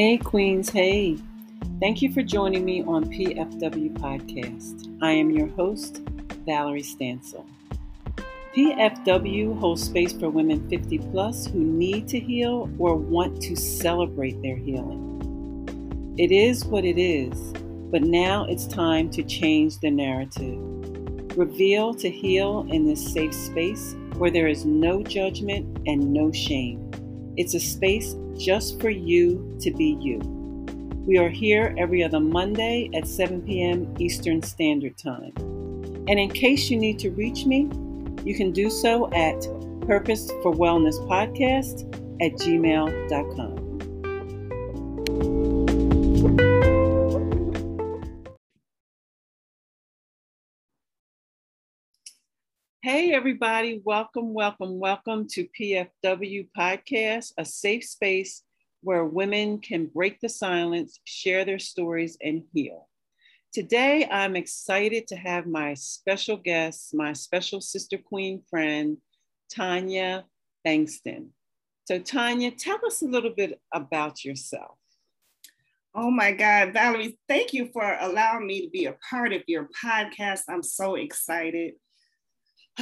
Hey, Queens. Hey. Thank you for joining me on PFW Podcast. I am your host, Valerie Stansel. PFW holds space for women 50 plus who need to heal or want to celebrate their healing. It is what it is, but now it's time to change the narrative. Reveal to heal in this safe space where there is no judgment and no shame. It's a space just for you to be you. We are here every other Monday at 7 p.m. Eastern Standard Time. And in case you need to reach me, you can do so at Purpose for Wellness Podcast at gmail.com. Hey, everybody. Welcome, welcome, welcome to PFW Podcast, a safe space where women can break the silence, share their stories, and heal. Today, I'm excited to have my special guest, my special sister queen friend, Tanya Bankston. So, Tanya, tell us a little bit about yourself. Oh my God, Valerie, thank you for allowing me to be a part of your podcast. I'm so excited.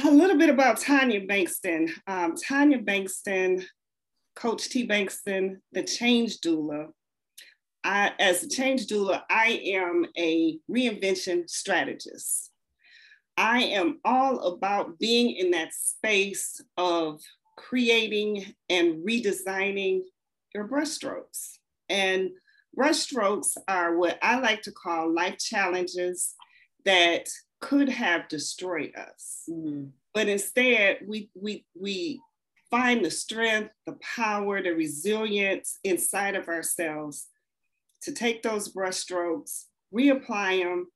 A little bit about Tanya Bankston. Um, Tanya Bankston, Coach T. Bankston, the change doula. I, as a change doula, I am a reinvention strategist. I am all about being in that space of creating and redesigning your brushstrokes. And brushstrokes are what I like to call life challenges that could have destroyed us. Mm-hmm. But instead, we, we, we find the strength, the power, the resilience inside of ourselves to take those brushstrokes, reapply them,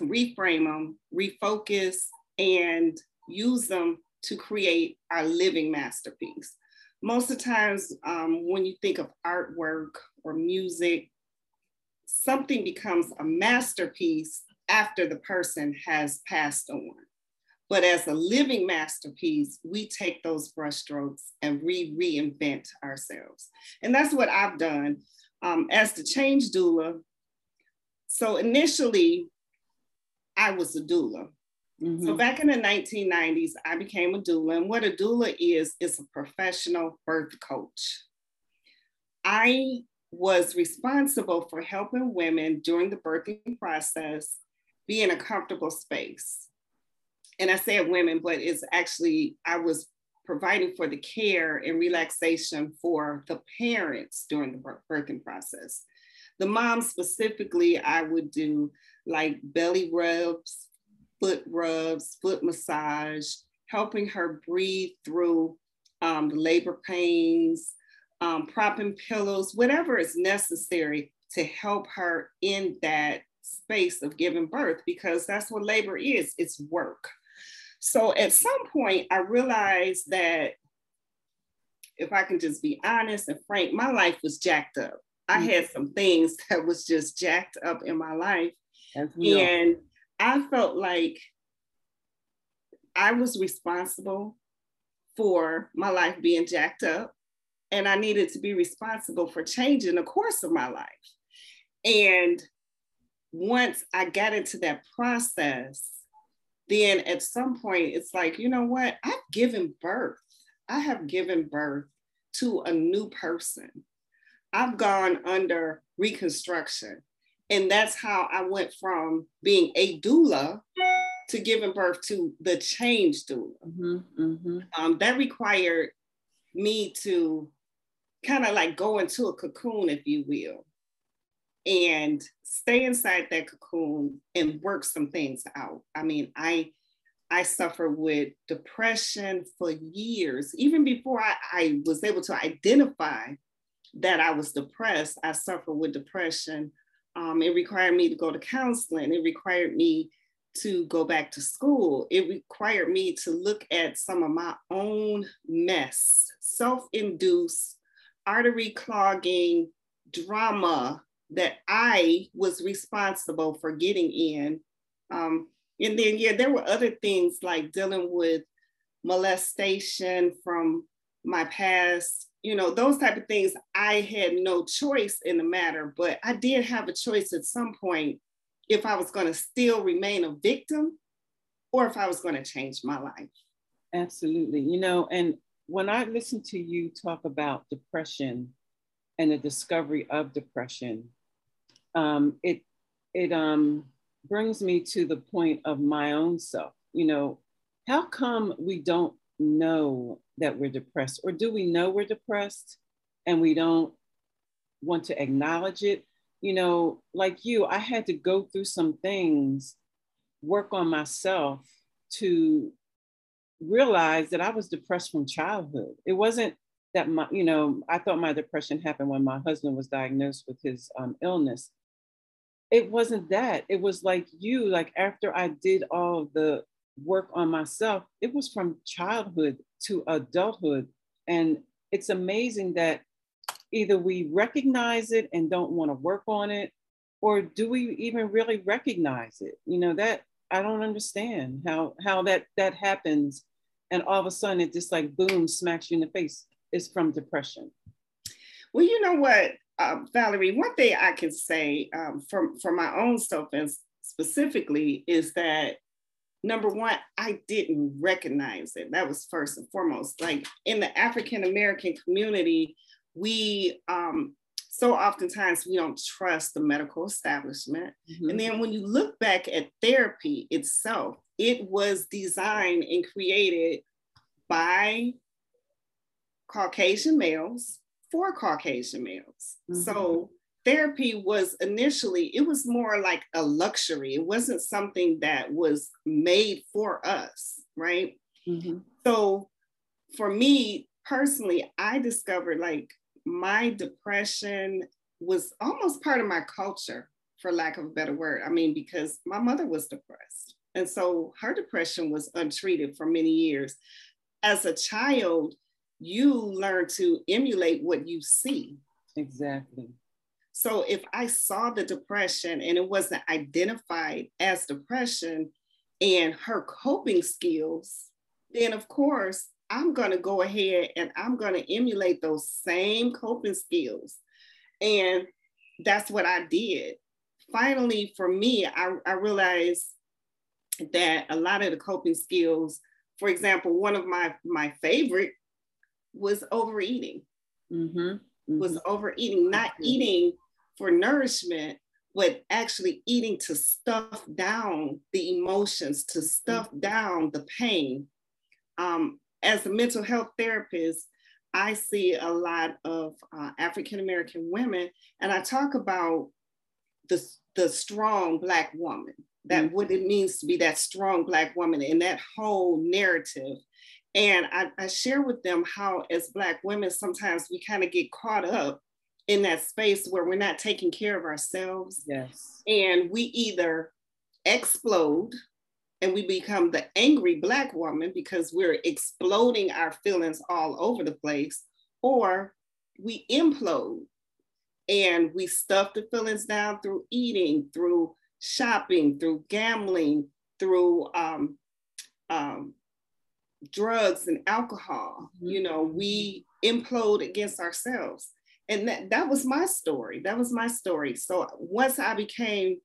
reframe them, refocus, and use them to create our living masterpiece. Most of the times, um, when you think of artwork or music, something becomes a masterpiece after the person has passed on. But as a living masterpiece, we take those brushstrokes and we reinvent ourselves. And that's what I've done um, as the change doula. So initially, I was a doula. Mm-hmm. So back in the 1990s, I became a doula. And what a doula is, is a professional birth coach. I was responsible for helping women during the birthing process be in a comfortable space. And I said women, but it's actually, I was providing for the care and relaxation for the parents during the birthing process. The mom specifically, I would do like belly rubs, foot rubs, foot massage, helping her breathe through um, the labor pains, um, propping pillows, whatever is necessary to help her in that space of giving birth because that's what labor is it's work. So at some point, I realized that if I can just be honest and frank, my life was jacked up. I mm-hmm. had some things that was just jacked up in my life. And I felt like I was responsible for my life being jacked up. And I needed to be responsible for changing the course of my life. And once I got into that process, then at some point it's like, you know what? I've given birth. I have given birth to a new person. I've gone under reconstruction. And that's how I went from being a doula to giving birth to the change doula. Mm-hmm, mm-hmm. Um, that required me to kind of like go into a cocoon, if you will, and stay inside that cocoon and work some things out. I mean, I I suffered with depression for years. Even before I, I was able to identify that I was depressed, I suffered with depression. Um, it required me to go to counseling. It required me to go back to school. It required me to look at some of my own mess, self induced artery clogging drama that I was responsible for getting in. Um, and then, yeah, there were other things like dealing with molestation from my past you know, those type of things, I had no choice in the matter, but I did have a choice at some point if I was going to still remain a victim or if I was going to change my life. Absolutely. You know, and when I listen to you talk about depression and the discovery of depression, um, it it um, brings me to the point of my own self. You know, how come we don't know that we're depressed, or do we know we're depressed and we don't want to acknowledge it? You know, like you, I had to go through some things, work on myself to realize that I was depressed from childhood. It wasn't that my, you know, I thought my depression happened when my husband was diagnosed with his um, illness. It wasn't that. It was like you, like after I did all the work on myself, it was from childhood to adulthood. And it's amazing that either we recognize it and don't want to work on it, or do we even really recognize it? You know, that I don't understand how how that that happens and all of a sudden it just like boom smacks you in the face is from depression well you know what uh, valerie one thing i can say um, from for my own self and specifically is that number one i didn't recognize it that was first and foremost like in the african american community we um, so oftentimes we don't trust the medical establishment. Mm-hmm. And then when you look back at therapy itself, it was designed and created by Caucasian males for Caucasian males. Mm-hmm. So therapy was initially, it was more like a luxury. It wasn't something that was made for us, right? Mm-hmm. So for me personally, I discovered like my depression was almost part of my culture, for lack of a better word. I mean, because my mother was depressed. And so her depression was untreated for many years. As a child, you learn to emulate what you see. Exactly. So if I saw the depression and it wasn't identified as depression and her coping skills, then of course I'm going to go ahead and I'm going to emulate those same coping skills. And that's what I did. Finally, for me, I, I realized that a lot of the coping skills, for example, one of my, my favorite was overeating. Mm-hmm. Mm-hmm. Was overeating, not eating for nourishment, but actually eating to stuff down the emotions, to stuff mm-hmm. down the pain. Um, as a mental health therapist, I see a lot of uh, African American women, and I talk about the, the strong Black woman, that mm-hmm. what it means to be that strong Black woman, and that whole narrative. And I, I share with them how, as Black women, sometimes we kind of get caught up in that space where we're not taking care of ourselves. Yes. And we either explode and we become the angry Black woman because we're exploding our feelings all over the place, or we implode and we stuff the feelings down through eating, through shopping, through gambling, through um, um, drugs and alcohol. Mm-hmm. You know, we implode against ourselves. And that, that was my story. That was my story. So once I became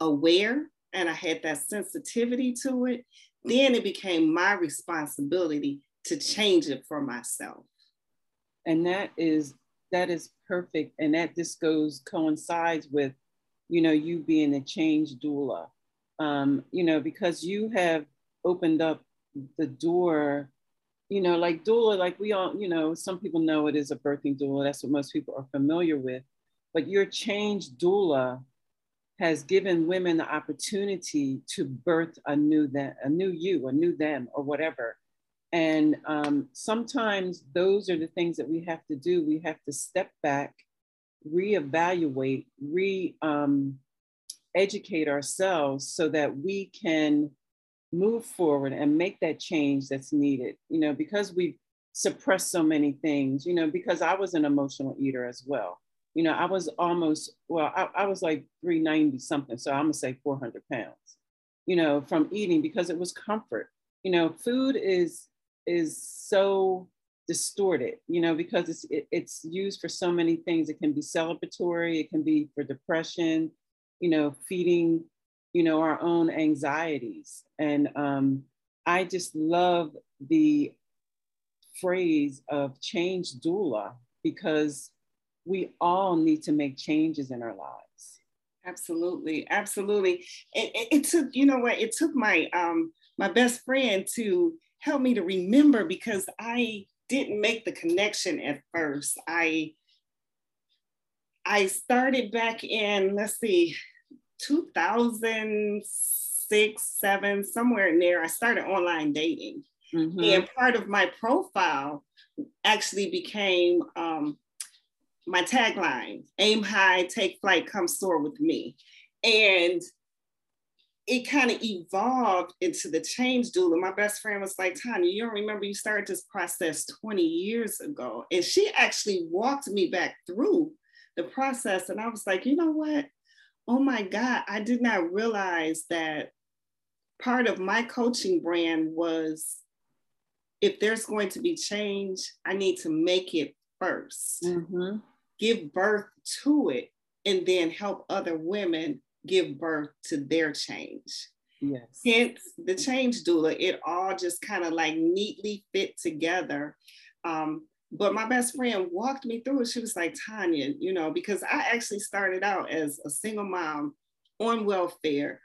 aware and I had that sensitivity to it, then it became my responsibility to change it for myself. And that is that is perfect. And that just goes coincides with, you know, you being a change doula. Um, you know, because you have opened up the door, you know, like doula, like we all, you know, some people know it is a birthing doula. That's what most people are familiar with. But your change doula has given women the opportunity to birth a new them, a new you, a new them, or whatever. And um, sometimes those are the things that we have to do. We have to step back, reevaluate, re um, educate ourselves so that we can move forward and make that change that's needed. You know, because we've suppressed so many things. You know, because I was an emotional eater as well you know, I was almost, well, I, I was like 390 something. So I'm gonna say 400 pounds, you know, from eating because it was comfort. You know, food is is so distorted, you know, because it's it, it's used for so many things. It can be celebratory, it can be for depression, you know, feeding, you know, our own anxieties. And um, I just love the phrase of change doula because we all need to make changes in our lives. Absolutely, absolutely. It, it, it took, you know what? It took my um my best friend to help me to remember because I didn't make the connection at first. I I started back in, let's see, 2006, seven, somewhere in there. I started online dating. Mm-hmm. And part of my profile actually became um, my tagline aim high, take flight, come soar with me. And it kind of evolved into the change doula. My best friend was like, Tanya, you don't remember you started this process 20 years ago. And she actually walked me back through the process. And I was like, you know what? Oh my God, I did not realize that part of my coaching brand was if there's going to be change, I need to make it 1st mm-hmm. give birth to it, and then help other women give birth to their change. Yes. Hence the change doula, it all just kind of like neatly fit together. Um, but my best friend walked me through it. She was like, Tanya, you know, because I actually started out as a single mom on welfare,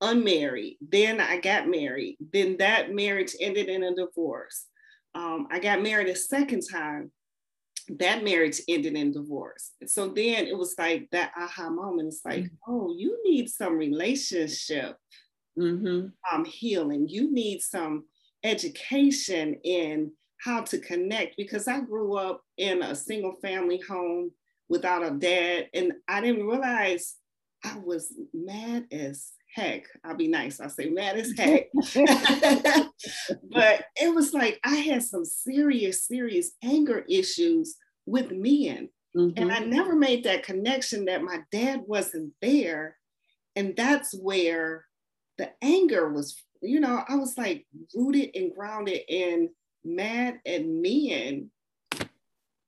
unmarried. Then I got married. Then that marriage ended in a divorce. Um, I got married a second time that marriage ended in divorce. So then it was like that aha moment. It's like, mm-hmm. oh, you need some relationship mm-hmm. um, healing. You need some education in how to connect because I grew up in a single family home without a dad, and I didn't realize I was mad as heck. I'll be nice. I'll say mad as heck. but it was like I had some serious, serious anger issues with men. Mm-hmm. And I never made that connection that my dad wasn't there. And that's where the anger was, you know, I was like rooted and grounded and mad at men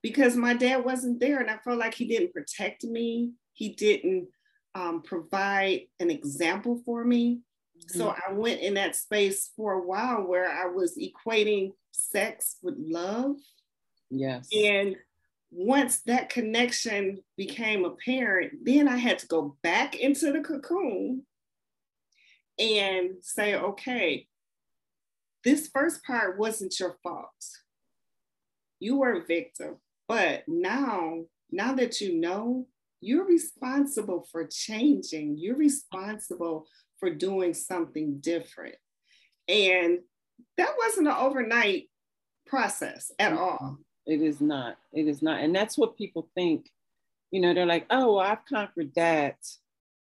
because my dad wasn't there. And I felt like he didn't protect me. He didn't um, provide an example for me. Mm-hmm. So I went in that space for a while where I was equating sex with love. Yes. And once that connection became apparent, then I had to go back into the cocoon and say, okay, this first part wasn't your fault. You were a victim. But now, now that you know, you're responsible for changing. You're responsible for doing something different. And that wasn't an overnight process at all. It is not. It is not. And that's what people think. You know, they're like, oh, well, I've conquered that.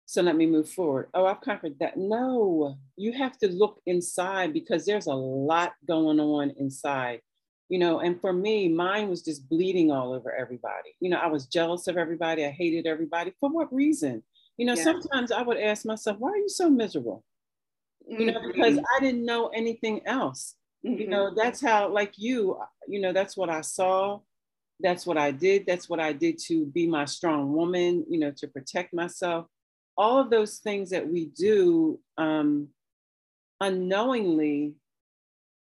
So let me move forward. Oh, I've conquered that. No, you have to look inside because there's a lot going on inside. You know, and for me, mine was just bleeding all over everybody. You know, I was jealous of everybody. I hated everybody. For what reason? You know, yeah. sometimes I would ask myself, why are you so miserable? You know, because mm-hmm. I didn't know anything else. Mm-hmm. You know, that's how, like you, you know, that's what I saw. That's what I did. That's what I did to be my strong woman, you know, to protect myself. All of those things that we do um, unknowingly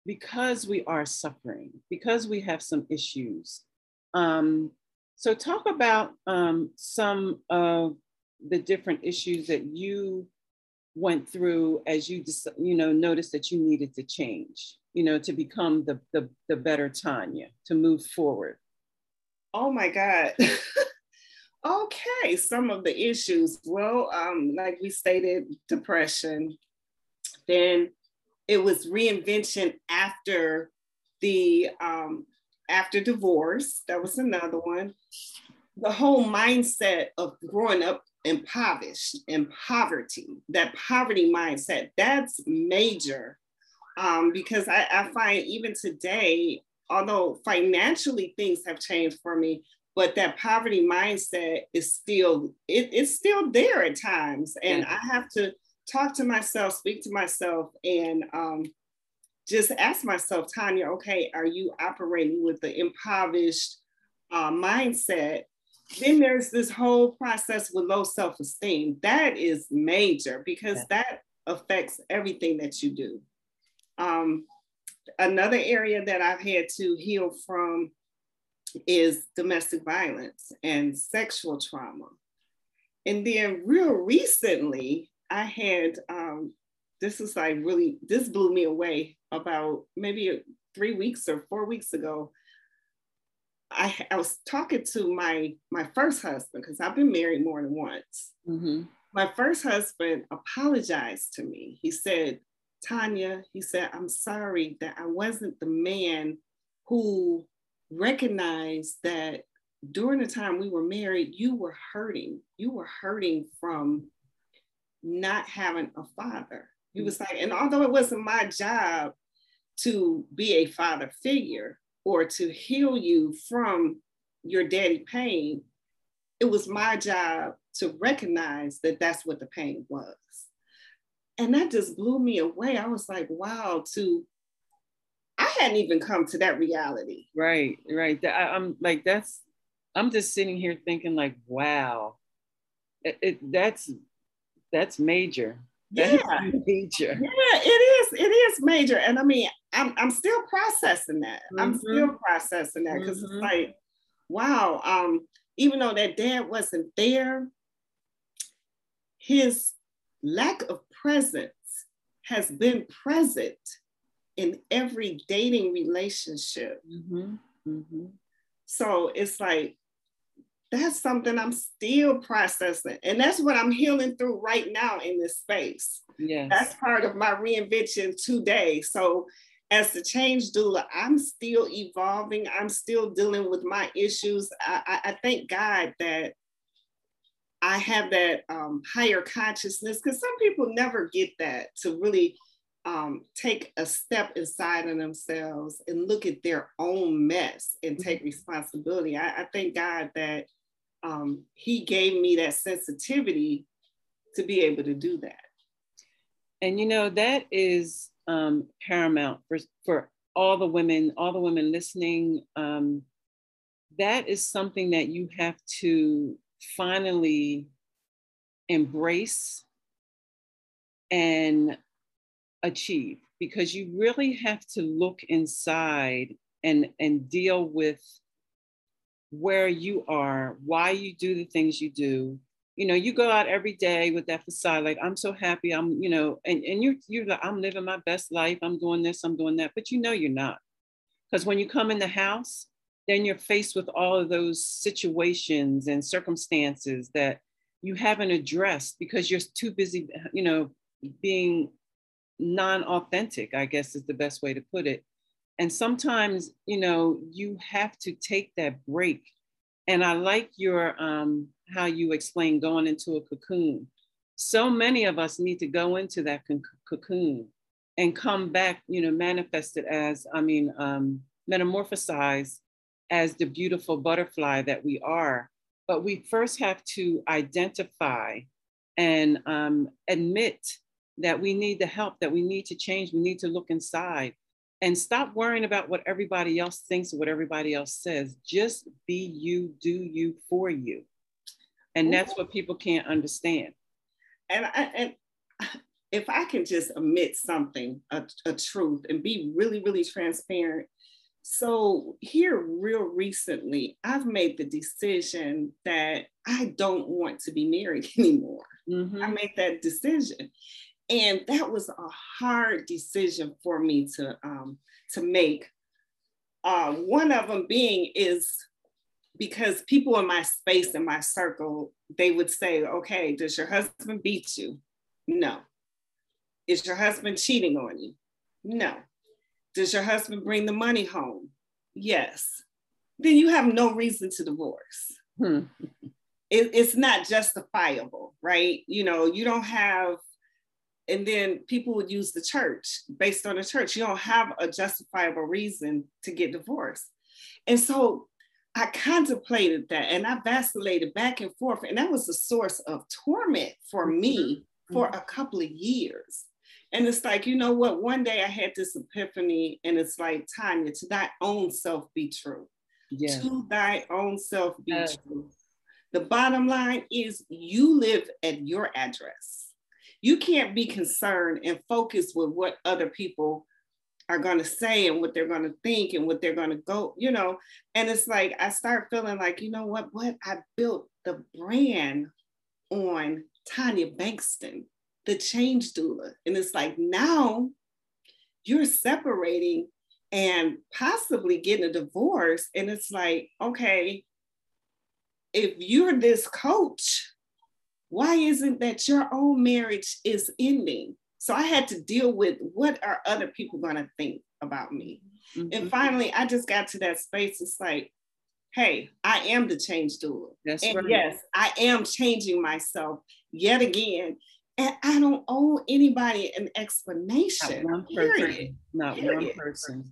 because we are suffering, because we have some issues. Um, so, talk about um, some of the different issues that you went through as you, you know, noticed that you needed to change you know, to become the, the, the better Tanya, to move forward? Oh my God. okay, some of the issues. Well, um, like we stated, depression. Then it was reinvention after the um, after divorce. That was another one. The whole mindset of growing up impoverished in poverty, that poverty mindset, that's major um, because I, I find even today, although financially things have changed for me, but that poverty mindset is still it, it's still there at times and i have to talk to myself speak to myself and um, just ask myself, Tanya, okay, are you operating with the impoverished uh, mindset? Then there's this whole process with low self esteem. That is major because yeah. that affects everything that you do. Um, another area that I've had to heal from is domestic violence and sexual trauma. And then, real recently, I had um, this is like really, this blew me away about maybe three weeks or four weeks ago. I, I was talking to my my first husband because I've been married more than once. Mm-hmm. My first husband apologized to me. He said, Tanya, he said, I'm sorry that I wasn't the man who recognized that during the time we were married, you were hurting. You were hurting from not having a father. He was mm. like, and although it wasn't my job to be a father figure or to heal you from your daddy pain, it was my job to recognize that that's what the pain was. And that just blew me away. I was like, wow, to I hadn't even come to that reality. Right, right. I, am like, that's, I'm just sitting here thinking, like, wow, it, it that's that's major. That yeah, major. Yeah, it is. It is major, and I mean, I'm I'm still processing that. Mm-hmm. I'm still processing that because mm-hmm. it's like, wow. Um, even though that dad wasn't there, his lack of presence has been present in every dating relationship. Mm-hmm. Mm-hmm. So it's like, that's something I'm still processing. And that's what I'm healing through right now in this space. Yes. That's part of my reinvention today. So as the change doula, I'm still evolving. I'm still dealing with my issues. I, I, I thank God that I have that um, higher consciousness because some people never get that to really um, take a step inside of themselves and look at their own mess and mm-hmm. take responsibility. I, I thank God that um, He gave me that sensitivity to be able to do that. And you know that is um, paramount for for all the women, all the women listening. Um, that is something that you have to finally embrace and achieve because you really have to look inside and and deal with where you are why you do the things you do. You know you go out every day with that facade like i'm so happy i'm you know and, and you're you're like i'm living my best life i'm doing this i'm doing that but you know you're not. Because when you come in the house then you're faced with all of those situations and circumstances that you haven't addressed because you're too busy you know being non-authentic i guess is the best way to put it. And sometimes you know you have to take that break. And i like your um, how you explain going into a cocoon. So many of us need to go into that cocoon and come back you know manifested as i mean um, metamorphosized as the beautiful butterfly that we are. But we first have to identify and um, admit that we need the help, that we need to change, we need to look inside and stop worrying about what everybody else thinks or what everybody else says. Just be you, do you for you. And that's what people can't understand. And, I, and if I can just admit something, a, a truth, and be really, really transparent. So, here, real recently, I've made the decision that I don't want to be married anymore. Mm-hmm. I made that decision and that was a hard decision for me to um, to make. Uh, one of them being is because people in my space in my circle they would say, "Okay, does your husband beat you?" No. Is your husband cheating on you? No. Does your husband bring the money home? Yes. Then you have no reason to divorce. Hmm. It, it's not justifiable, right? You know, you don't have and then people would use the church based on the church. You don't have a justifiable reason to get divorced. And so I contemplated that and I vacillated back and forth. And that was a source of torment for me mm-hmm. for a couple of years. And it's like, you know what? One day I had this epiphany, and it's like, Tanya, to thy own self be true. Yeah. To thy own self be uh, true. The bottom line is you live at your address. You can't be concerned and focused with what other people are going to say and what they're going to think and what they're going to go, you know. And it's like I start feeling like, you know what, what I built the brand on Tanya Bankston, the change doula. And it's like now you're separating and possibly getting a divorce. And it's like, okay, if you're this coach, why isn't that your own marriage is ending? So I had to deal with what are other people going to think about me? Mm-hmm. And finally, I just got to that space. It's like, hey, I am the change doula. That's and right. yes, I am changing myself yet again. And I don't owe anybody an explanation. Not one person. Period. Not period. one person.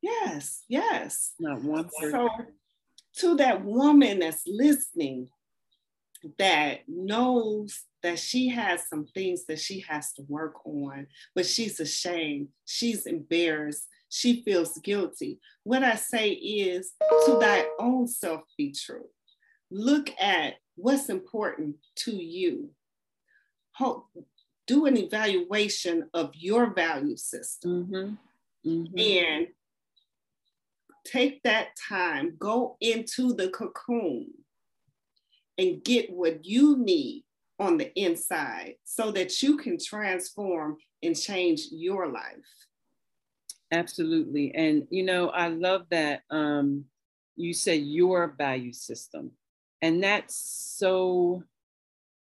Yes, yes. Not one person. So to that woman that's listening, that knows that she has some things that she has to work on, but she's ashamed, she's embarrassed, she feels guilty. What I say is to thy own self be true. Look at what's important to you. Do an evaluation of your value system mm-hmm. Mm-hmm. and take that time, go into the cocoon and get what you need on the inside so that you can transform and change your life. Absolutely. And, you know, I love that um, you say your value system. And that's so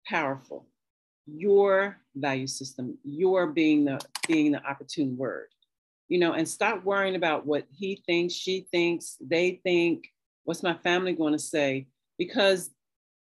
powerful. Your value system, your being the being the opportune word, you know, and stop worrying about what he thinks, she thinks, they think, what's my family going to say? Because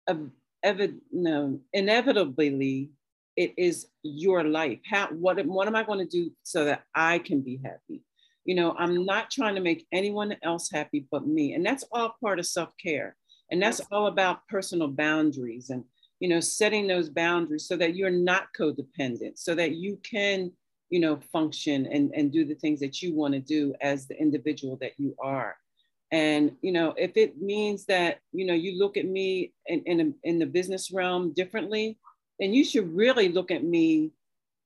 ev- no, inevitably it is your life. How what what am I going to do so that I can be happy? You know, I'm not trying to make anyone else happy but me. And that's all part of self-care. And that's all about personal boundaries and you know, setting those boundaries so that you're not codependent, so that you can, you know, function and, and do the things that you want to do as the individual that you are. And you know, if it means that you know you look at me in in, a, in the business realm differently, then you should really look at me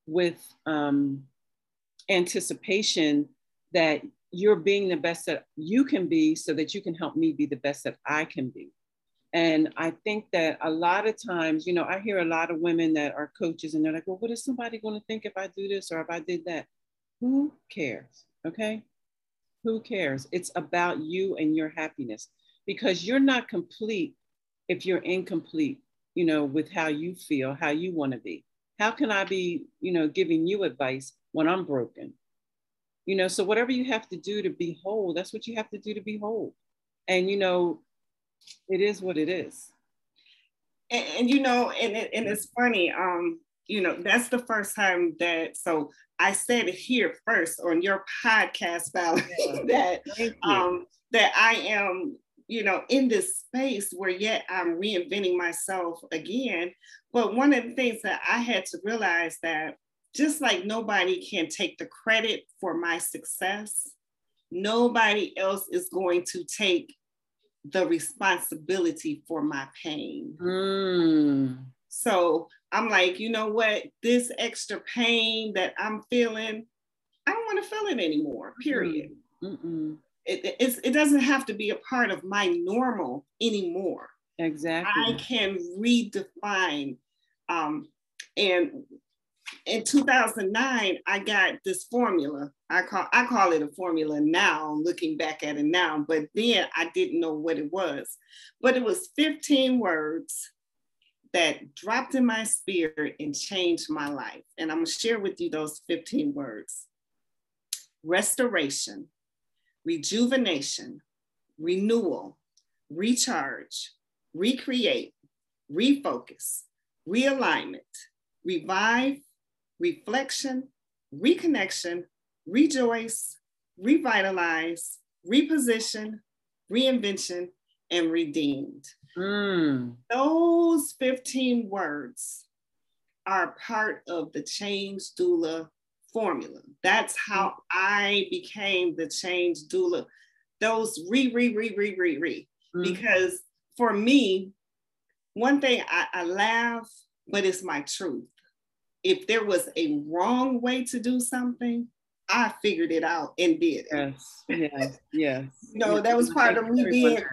with um, anticipation that you're being the best that you can be, so that you can help me be the best that I can be. And I think that a lot of times, you know, I hear a lot of women that are coaches and they're like, well, what is somebody going to think if I do this or if I did that? Who cares? Okay. Who cares? It's about you and your happiness because you're not complete if you're incomplete, you know, with how you feel, how you want to be. How can I be, you know, giving you advice when I'm broken? You know, so whatever you have to do to be whole, that's what you have to do to be whole. And, you know, it is what it is. And, and you know, and, it, and it's funny, um, you know, that's the first time that, so I said it here first on your podcast, Valerie, yeah. that um, that I am, you know, in this space where yet I'm reinventing myself again. But one of the things that I had to realize that just like nobody can take the credit for my success, nobody else is going to take the responsibility for my pain. Mm. So I'm like, you know what? This extra pain that I'm feeling, I don't want to feel it anymore, period. Mm-mm. It, it doesn't have to be a part of my normal anymore. Exactly. I can redefine. Um, and in 2009, I got this formula. I call I call it a formula now, looking back at it now, but then I didn't know what it was. But it was 15 words that dropped in my spirit and changed my life. And I'm gonna share with you those 15 words restoration, rejuvenation, renewal, recharge, recreate, refocus, realignment, revive, reflection, reconnection, rejoice, revitalize, reposition, reinvention, and redeemed. Mm. Those 15 words are part of the change doula formula. That's how. I became the change doula. Those re, re, re, re, re, re. Mm-hmm. Because for me, one thing I, I laugh, but it's my truth. If there was a wrong way to do something, I figured it out and did it. Yes, yes, yes. no, that was part of me being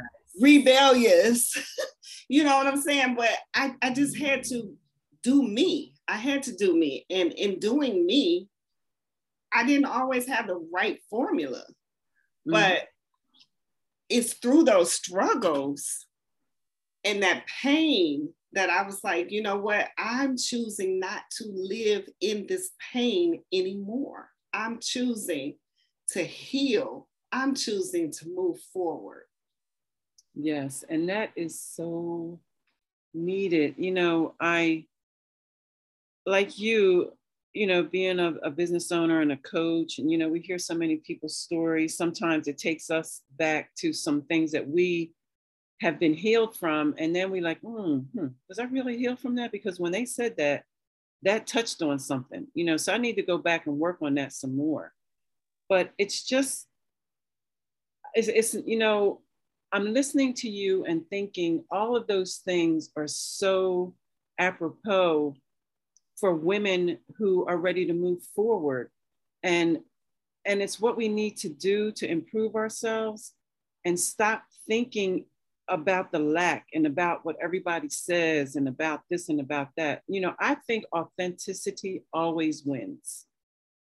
rebellious. you know what I'm saying? But I, I just had to do me. I had to do me. And in doing me, I didn't always have the right formula. Mm-hmm. But it's through those struggles and that pain that I was like, you know what? I'm choosing not to live in this pain anymore. I'm choosing to heal. I'm choosing to move forward. Yes, and that is so needed. You know, I, like you, you know, being a, a, business owner and a coach, and, you know, we hear so many people's stories. Sometimes it takes us back to some things that we have been healed from. And then we like, mm, hmm, was I really healed from that? Because when they said that, that touched on something, you know, so I need to go back and work on that some more. But it's just, it's, it's you know, I'm listening to you and thinking all of those things are so apropos for women who are ready to move forward. And, and it's what we need to do to improve ourselves and stop thinking about the lack and about what everybody says and about this and about that. You know, I think authenticity always wins.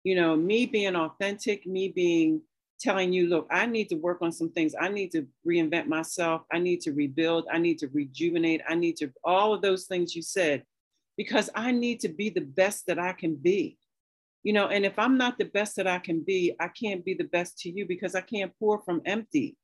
You know, me being authentic, me being telling you, look, I need to work on some things. I need to reinvent myself. I need to rebuild. I need to rejuvenate. I need to, all of those things you said, because I need to be the best that I can be. You know, and if I'm not the best that I can be, I can't be the best to you because I can't pour from empty.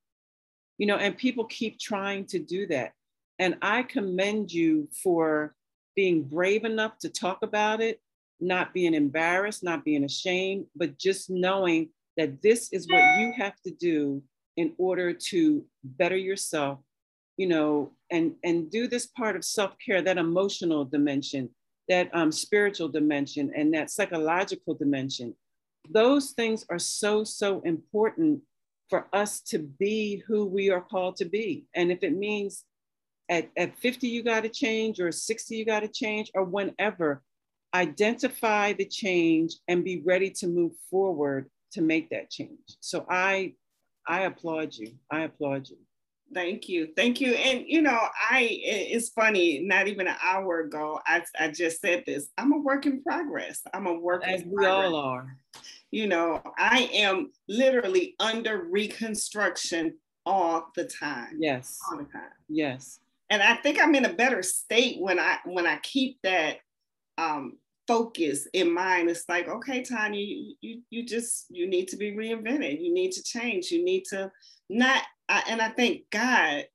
You know, and people keep trying to do that. And I commend you for being brave enough to talk about it, not being embarrassed, not being ashamed, but just knowing that this is what you have to do in order to better yourself you know and and do this part of self-care that emotional dimension that um, spiritual dimension and that psychological dimension. Those things are so so important for us to be who we are called to be. And if it means at, at 50 you got to change or 60 you got to change or whenever identify the change and be ready to move forward to make that change. So I I applaud you. I applaud you. Thank you. Thank you. And you know, I it's funny, not even an hour ago, I, I just said this. I'm a work in progress. I'm a work As we all are. You know, I am literally under reconstruction all the time. Yes. All the time. Yes. And I think I'm in a better state when I when I keep that um focus in mind. It's like okay tanya you, you you just you need to be reinvented. You need to change. You need to not I, and i thank god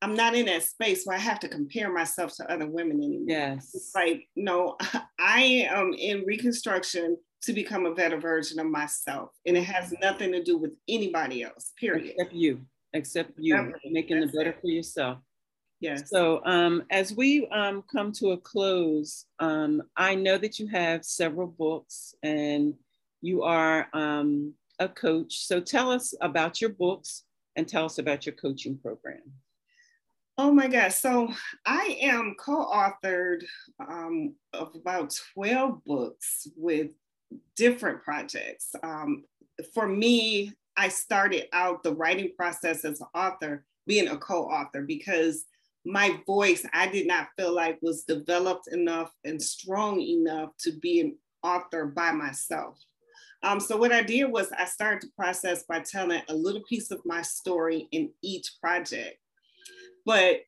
i'm not in that space where i have to compare myself to other women anymore. Yes. It's like no i am in reconstruction to become a better version of myself. And it has nothing to do with anybody else period. Except you. Except you. Making it better for yourself Yes. So um, as we um, come to a close, um, I know that you have several books and you are um, a coach. So tell us about your books and tell us about your coaching program. Oh my gosh. So I am co-authored um, of about 12 books with different projects. Um, for me, I started out the writing process as an author being a co-author because my voice I did not feel like was developed enough and strong enough to be an author by myself. Um, so what I did was I started the process by telling a little piece of my story in each project. But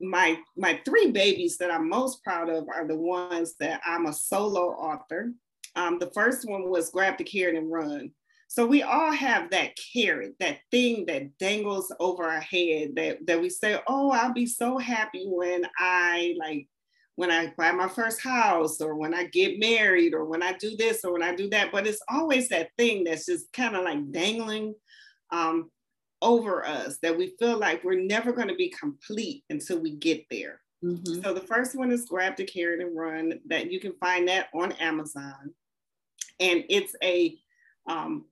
my my three babies that I'm most proud of are the ones that I'm a solo author. Um, the first one was Grab the Carrot and Run. So we all have that carrot, that thing that dangles over our head that, that we say, oh, I'll be so happy when I like when I buy my first house or when I get married or when I do this or when I do that. But it's always that thing that's just kind of like dangling um, over us that we feel like we're never going to be complete until we get there. Mm-hmm. So the first one is Grab the Carrot and Run. That you can find that on Amazon, and it's a um,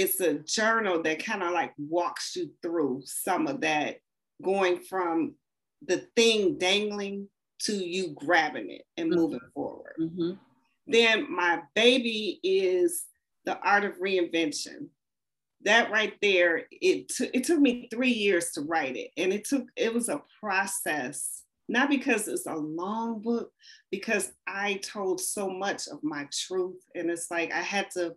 it's a journal that kind of like walks you through some of that, going from the thing dangling to you grabbing it and mm-hmm. moving forward. Mm-hmm. Then my baby is the art of reinvention. That right there, it, t- it took me three years to write it. And it took, it was a process, not because it's a long book, because I told so much of my truth. And it's like I had to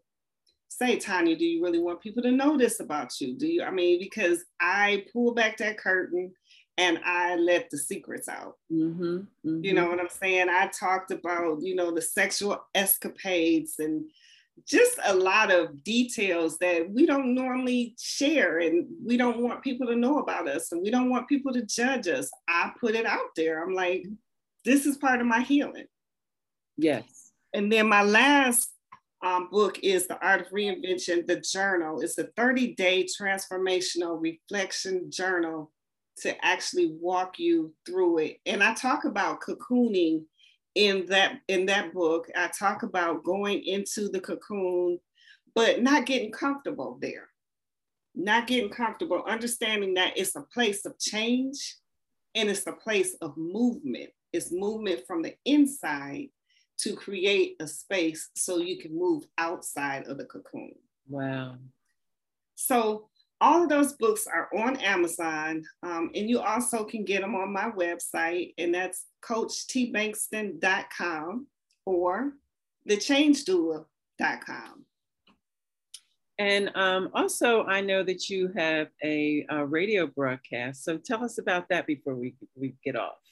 say, Tanya, do you really want people to know this about you? Do you, I mean, because I pulled back that curtain and I let the secrets out. Mm-hmm, mm-hmm. You know what I'm saying? I talked about, you know, the sexual escapades and just a lot of details that we don't normally share and we don't want people to know about us and we don't want people to judge us. I put it out there. I'm like, this is part of my healing. Yes. And then my last um, book is The Art of Reinvention, the journal. It's a 30 day transformational reflection journal to actually walk you through it. And I talk about cocooning in that in that book. I talk about going into the cocoon, but not getting comfortable there. Not getting comfortable, understanding that it's a place of change and it's a place of movement. It's movement from the inside to create a space so you can move outside of the cocoon. Wow. So all of those books are on Amazon, um, and you also can get them on my website, and that's CoachTBankston.com or TheChangeDoer.com. And um, also, I know that you have a, a radio broadcast. So tell us about that before we, we get off.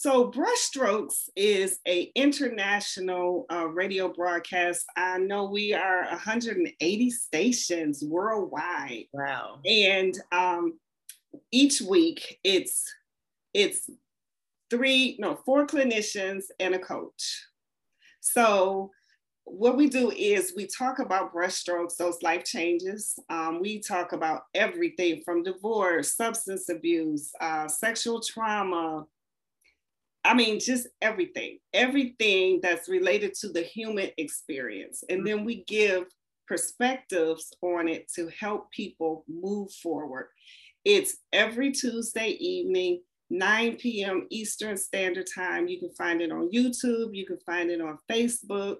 So Brushstrokes is a international uh, radio broadcast. I know we are 180 stations worldwide. Wow! And um, each week, it's it's three, no, four clinicians and a coach. So what we do is we talk about brushstrokes, those life changes. Um, we talk about everything from divorce, substance abuse, uh, sexual trauma, I mean, just everything, everything that's related to the human experience. And then we give perspectives on it to help people move forward. It's every Tuesday evening, 9 p.m. Eastern Standard Time. You can find it on YouTube, you can find it on Facebook.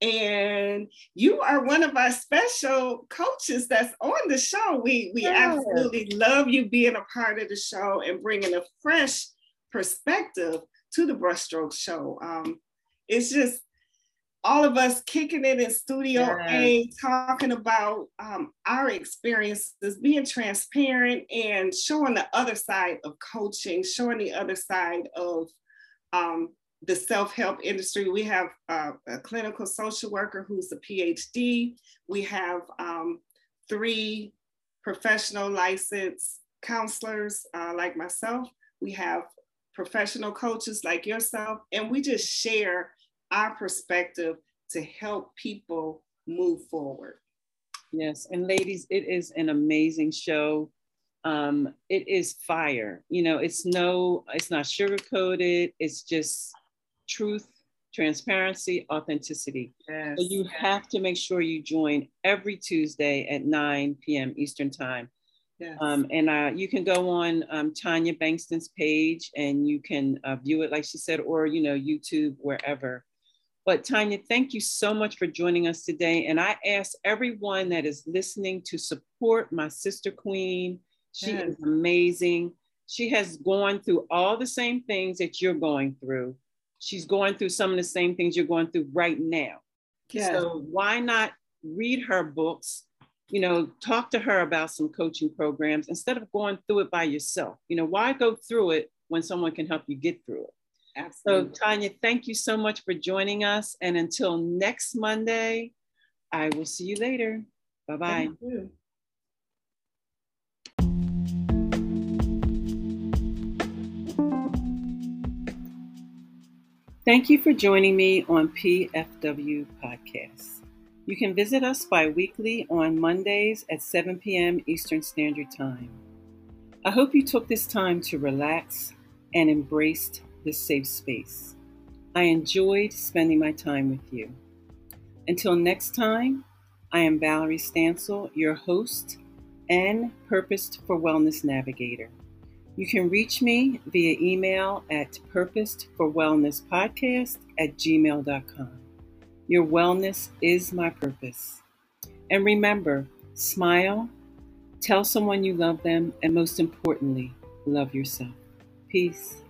And you are one of our special coaches that's on the show. We, we absolutely love you being a part of the show and bringing a fresh perspective to the brushstroke show. Um, it's just all of us kicking it in Studio yes. A, talking about um, our experiences, being transparent and showing the other side of coaching, showing the other side of um, the self-help industry. We have uh, a clinical social worker who's a PhD. We have um, three professional licensed counselors uh, like myself. We have professional coaches like yourself, and we just share our perspective to help people move forward. Yes, and ladies, it is an amazing show. Um, it is fire. You know, it's no, it's not sugar coated. It's just truth, transparency, authenticity. Yes. So you have to make sure you join every Tuesday at 9 p.m. Eastern Time. Yes. Um, and uh, you can go on um, Tanya Bankston's page and you can uh, view it, like she said, or, you know, YouTube, wherever. But Tanya, thank you so much for joining us today. And I ask everyone that is listening to support my sister queen. She yes. is amazing. She has gone through all the same things that you're going through. She's going through some of the same things you're going through right now. Yes. So why not read her books? You know, talk to her about some coaching programs instead of going through it by yourself. You know, why go through it when someone can help you get through it? Absolutely. So, Tanya, thank you so much for joining us. And until next Monday, I will see you later. Bye bye. Thank you for joining me on PFW Podcast. You can visit us bi weekly on Mondays at 7 p.m. Eastern Standard Time. I hope you took this time to relax, and embraced this safe space. I enjoyed spending my time with you. Until next time, I am Valerie Stansel, your host and Purposed for Wellness Navigator. You can reach me via email at purposedforwellnesspodcast at gmail.com. Your wellness is my purpose. And remember, smile, tell someone you love them, and most importantly, love yourself. Peace.